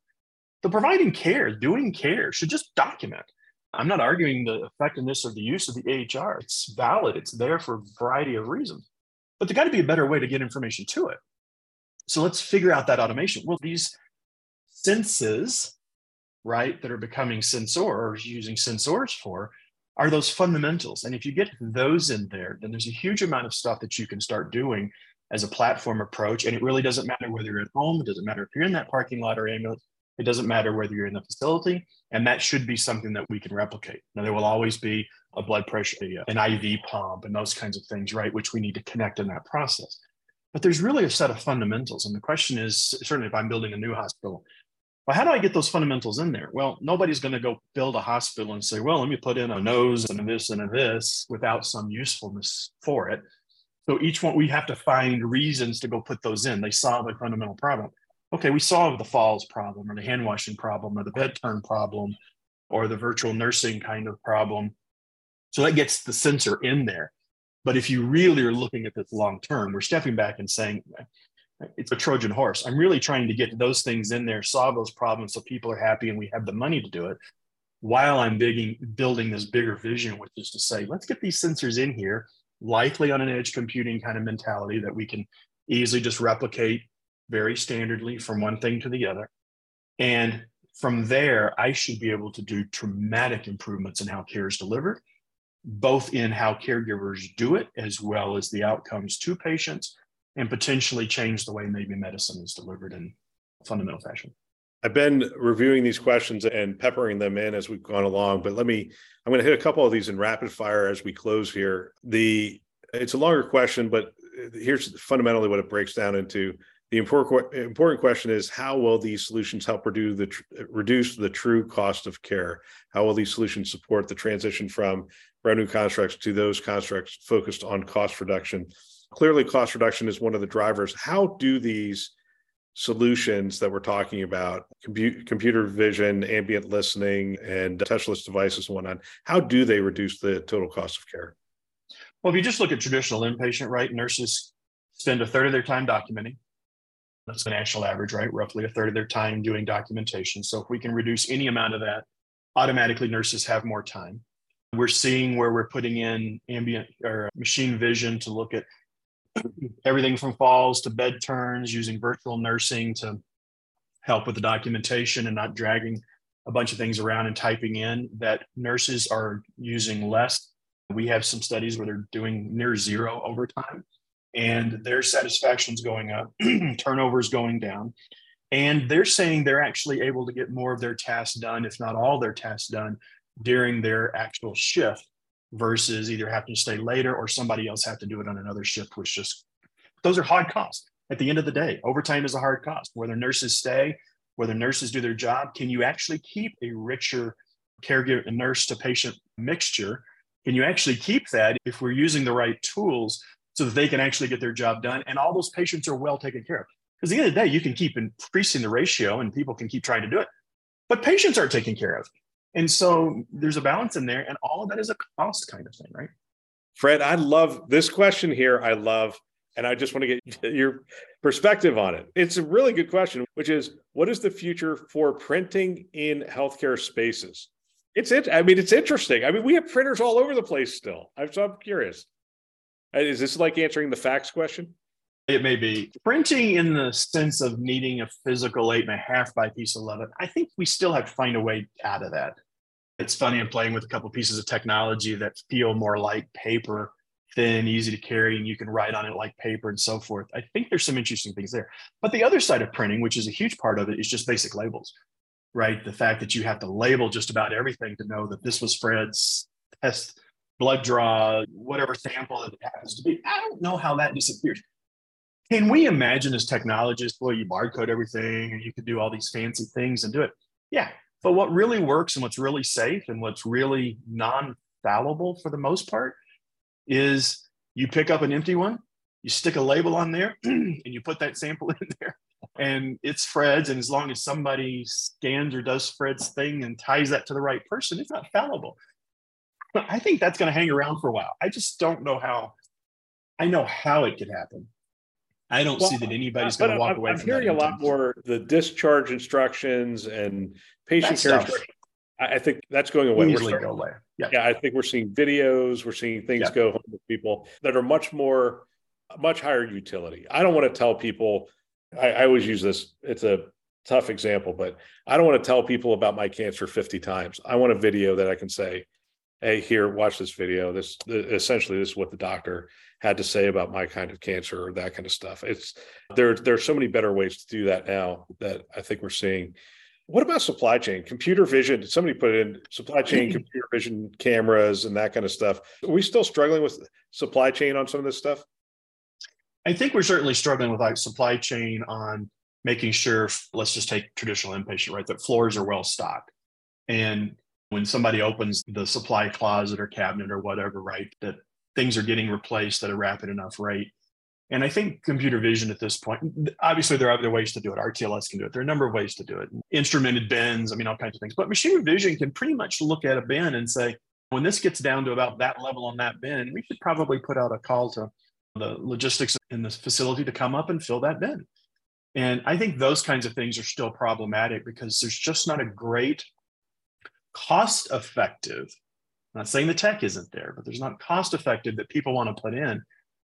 The providing care, doing care should just document. I'm not arguing the effectiveness or the use of the EHR. It's valid, it's there for a variety of reasons. But there got to be a better way to get information to it. So let's figure out that automation. Well, these senses right, that are becoming sensors, using sensors for, are those fundamentals. And if you get those in there, then there's a huge amount of stuff that you can start doing as a platform approach. And it really doesn't matter whether you're at home, it doesn't matter if you're in that parking lot or ambulance, it doesn't matter whether you're in the facility. And that should be something that we can replicate. Now, there will always be a blood pressure, uh, an IV pump, and those kinds of things, right, which we need to connect in that process. But there's really a set of fundamentals. And the question is certainly if I'm building a new hospital, well, how do I get those fundamentals in there? Well, nobody's going to go build a hospital and say, well, let me put in a nose and a this and a this without some usefulness for it. So each one, we have to find reasons to go put those in. They solve a fundamental problem. Okay, we solve the falls problem or the hand washing problem or the bed turn problem or the virtual nursing kind of problem. So that gets the sensor in there. But if you really are looking at this long term, we're stepping back and saying, it's a Trojan horse. I'm really trying to get those things in there, solve those problems so people are happy and we have the money to do it while I'm bigging, building this bigger vision, which is to say, let's get these sensors in here, likely on an edge computing kind of mentality that we can easily just replicate very standardly from one thing to the other. And from there, I should be able to do dramatic improvements in how care is delivered, both in how caregivers do it, as well as the outcomes to patients, and potentially change the way maybe medicine is delivered in fundamental fashion. I've been reviewing these questions and peppering them in as we've gone along, but let me, I'm going to hit a couple of these in rapid fire as we close here. The, it's a longer question, but here's fundamentally what it breaks down into. The important important question is how will these solutions help reduce the reduce the true cost of care? How will these solutions support the transition from revenue constructs to those constructs focused on cost reduction? Clearly, cost reduction is one of the drivers. How do these solutions that we're talking about, compu- computer vision, ambient listening, and touchless devices and whatnot, how do they reduce the total cost of care? Well, if you just look at traditional inpatient, right, nurses spend a third of their time documenting, that's the national average, right? Roughly a third of their time doing documentation. So if we can reduce any amount of that, automatically nurses have more time. We're seeing where we're putting in ambient or machine vision to look at everything from falls to bed turns, using virtual nursing to help with the documentation and not dragging a bunch of things around and typing in that nurses are using less. We have some studies where they're doing near zero overtime and their satisfaction's going up, turnover's going down. And they're saying they're actually able to get more of their tasks done, if not all their tasks done, during their actual shift versus either having to stay later or somebody else have to do it on another shift, which just those are hard costs. At the end of the day, overtime is a hard cost. Whether nurses stay, whether nurses do their job, can you actually keep a richer caregiver and nurse to patient mixture? Can you actually keep that if we're using the right tools so that they can actually get their job done and all those patients are well taken care of. Because at the end of the day, you can keep increasing the ratio and people can keep trying to do it, but patients aren't taken care of. And so there's a balance in there, and all of that is a cost kind of thing, right? Fred, I love this question here. I love, and I just want to get your perspective on it. It's a really good question, which is what is the future for printing in healthcare spaces? It's it. I mean, it's interesting. I mean, we have printers all over the place still. I'm so I'm curious. Uh, is this like answering the fax question? It may be printing in the sense of needing a physical eight and a half by piece 11. I think we still have to find a way out of that. It's funny, I'm playing with a couple pieces of technology that feel more like paper, thin, easy to carry, and you can write on it like paper and so forth. I think there's some interesting things there. But the other side of printing, which is a huge part of it, is just basic labels, right? The fact that you have to label just about everything to know that this was Fred's test blood draw, whatever sample it happens to be. I don't know how that disappears. Can we imagine as technologists, well, you barcode everything and you could do all these fancy things and do it? Yeah. But what really works and what's really safe and what's really non fallible for the most part is you pick up an empty one, you stick a label on there, and you put that sample in there, and it's Fred's. And as long as somebody scans or does Fred's thing and ties that to the right person, it's not fallible. But I think that's going to hang around for a while. I just don't know how. I know how it could happen. I don't well, see that anybody's going to walk I'm, away. I'm hearing a lot more the discharge instructions and patient care instructions. I think that's going away. Easily go away. Yeah. yeah, I think we're seeing videos, we're seeing things yeah. go home with people that are much more, much higher utility. I don't want to tell people. I, I always use this. It's a tough example, but I don't want to tell people about my cancer 50 times. I want a video that I can say, hey here watch this video. This essentially this is what the doctor had to say about my kind of cancer or that kind of stuff. It's there there are so many better ways to do that now that i think we're seeing. What about supply chain? Computer vision somebody put in supply chain computer vision cameras and that kind of stuff? Are we still struggling with supply chain on some of this stuff? I think we're certainly struggling with like supply chain on making sure let's just take traditional inpatient right that floors are well stocked. And when somebody opens the supply closet or cabinet or whatever, right, that things are getting replaced at a rapid enough rate. And I think computer vision at this point, obviously there are other ways to do it. RTLS can do it. There are a number of ways to do it. Instrumented bins, I mean, all kinds of things. But machine vision can pretty much look at a bin and say, when this gets down to about that level on that bin, we should probably put out a call to the logistics in the facility to come up and fill that bin. And I think those kinds of things are still problematic because there's just not a great cost effective. I'm not saying the tech isn't there, but there's not cost effective that people want to put in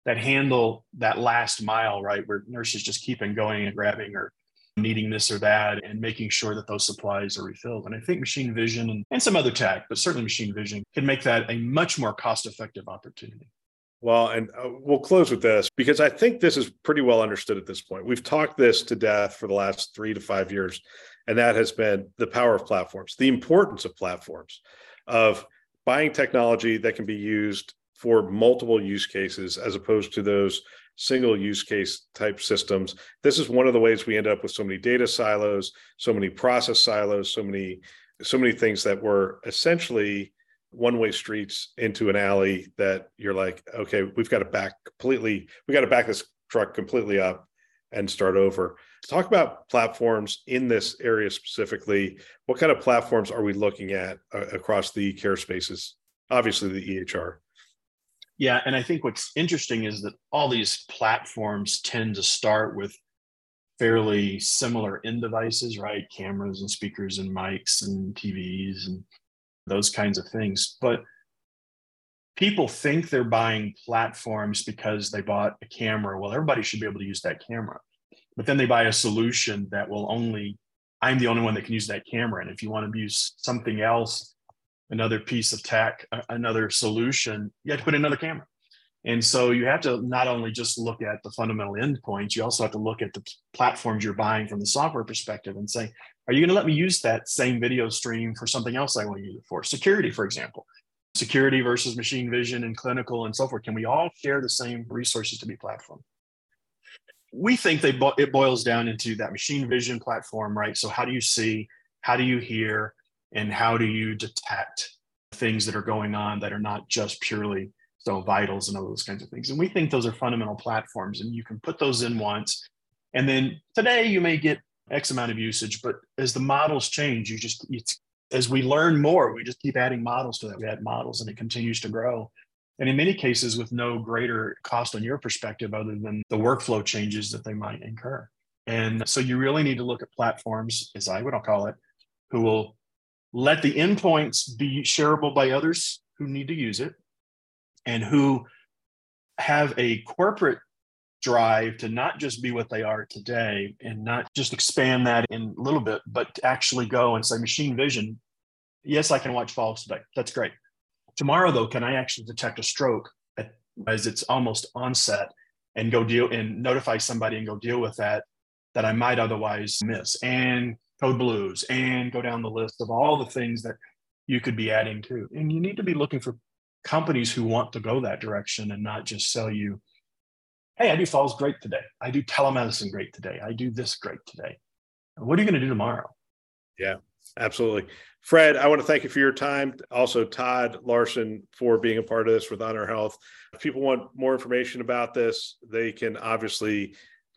that handle that last mile, right? Where nurses just keep on going and grabbing or needing this or that and making sure that those supplies are refilled. And I think machine vision and, and some other tech, but certainly machine vision can make that a much more cost effective opportunity. Well, and uh, we'll close with this because I think this is pretty well understood at this point. We've talked this to death for the last three to five years, and that has been the power of platforms, the importance of platforms, of buying technology that can be used for multiple use cases as opposed to those single use case type systems. This is one of the ways we end up with so many data silos, so many process silos, so many so many things that were essentially one way streets into an alley that you're like, okay, we've got to back completely, we got to back this truck completely up and start over. Talk about platforms in this area specifically. What kind of platforms are we looking at uh, across the care spaces? Obviously, the EHR. Yeah, and I think what's interesting is that all these platforms tend to start with fairly similar end devices, right? Cameras and speakers and mics and TVs and those kinds of things. But people think they're buying platforms because they bought a camera. Well, everybody should be able to use that camera. But then they buy a solution that will only, I'm the only one that can use that camera. And if you want to use something else, another piece of tech, another solution, you have to put another camera. And so you have to not only just look at the fundamental endpoints, you also have to look at the platforms you're buying from the software perspective and say, are you going to let me use that same video stream for something else I want to use it for? Security, for example. Security versus machine vision and clinical and so forth. Can we all share the same resources to be platform? We think they bo- it boils down into that machine vision platform, right? So how do you see, how do you hear, and how do you detect things that are going on that are not just purely so vitals and all those kinds of things. And we think those are fundamental platforms, and you can put those in once. And then today you may get X amount of usage, but as the models change, you just it's as we learn more, we just keep adding models to that. We add models and it continues to grow. And in many cases, with no greater cost on your perspective other than the workflow changes that they might incur. And so you really need to look at platforms, as I would call it, who will let the endpoints be shareable by others who need to use it and who have a corporate drive to not just be what they are today and not just expand that in a little bit, but actually go and say machine vision. Yes, I can watch falls today. That's great. Tomorrow, though, can I actually detect a stroke at, as it's almost onset and go deal and notify somebody and go deal with that that I might otherwise miss? And code blues and go down the list of all the things that you could be adding to. And you need to be looking for companies who want to go that direction and not just sell you hey, I do falls great today. I do telemedicine great today. I do this great today. What are you going to do tomorrow? Yeah, absolutely. Fred, I want to thank you for your time. Also, Todd Larson for being a part of this with HonorHealth. If people want more information about this, they can obviously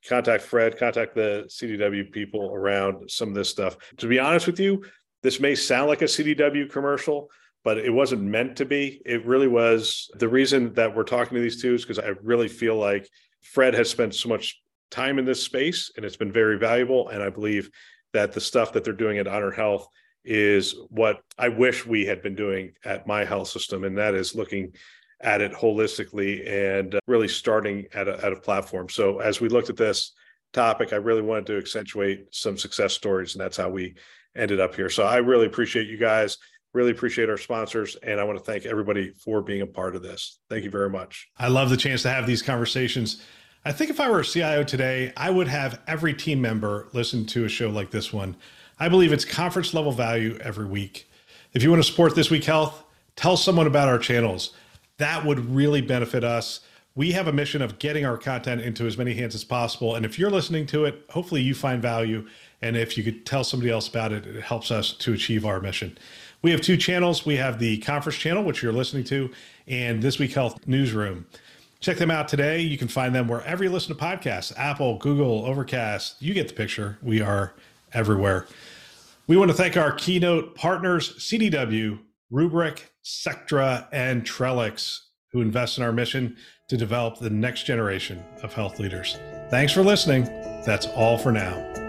contact Fred, contact the CDW people around some of this stuff. To be honest with you, this may sound like a CDW commercial, but it wasn't meant to be. It really was. The reason that we're talking to these two is because I really feel like Fred has spent so much time in this space and it's been very valuable. And I believe that the stuff that they're doing at HonorHealth is what I wish we had been doing at my health system. And that is looking at it holistically and uh, really starting at a, at a platform. So as we looked at this topic, I really wanted to accentuate some success stories. And that's how we ended up here. So I really appreciate you guys. Really appreciate our sponsors, and I want to thank everybody for being a part of this. Thank you very much. I love the chance to have these conversations. I think if I were a CIO today, I would have every team member listen to a show like this one. I believe it's conference level value every week. If you want to support This Week Health, tell someone about our channels. That would really benefit us. We have a mission of getting our content into as many hands as possible. And if you're listening to it, hopefully you find value. And if you could tell somebody else about it, it helps us to achieve our mission. We have two channels. We have the conference channel, which you're listening to, and This Week Health Newsroom. Check them out today. You can find them wherever you listen to podcasts Apple, Google, Overcast. You get the picture. We are everywhere. We want to thank our keynote partners, CDW, Rubrik, Sectra, and Trellix, who invest in our mission to develop the next generation of health leaders. Thanks for listening. That's all for now.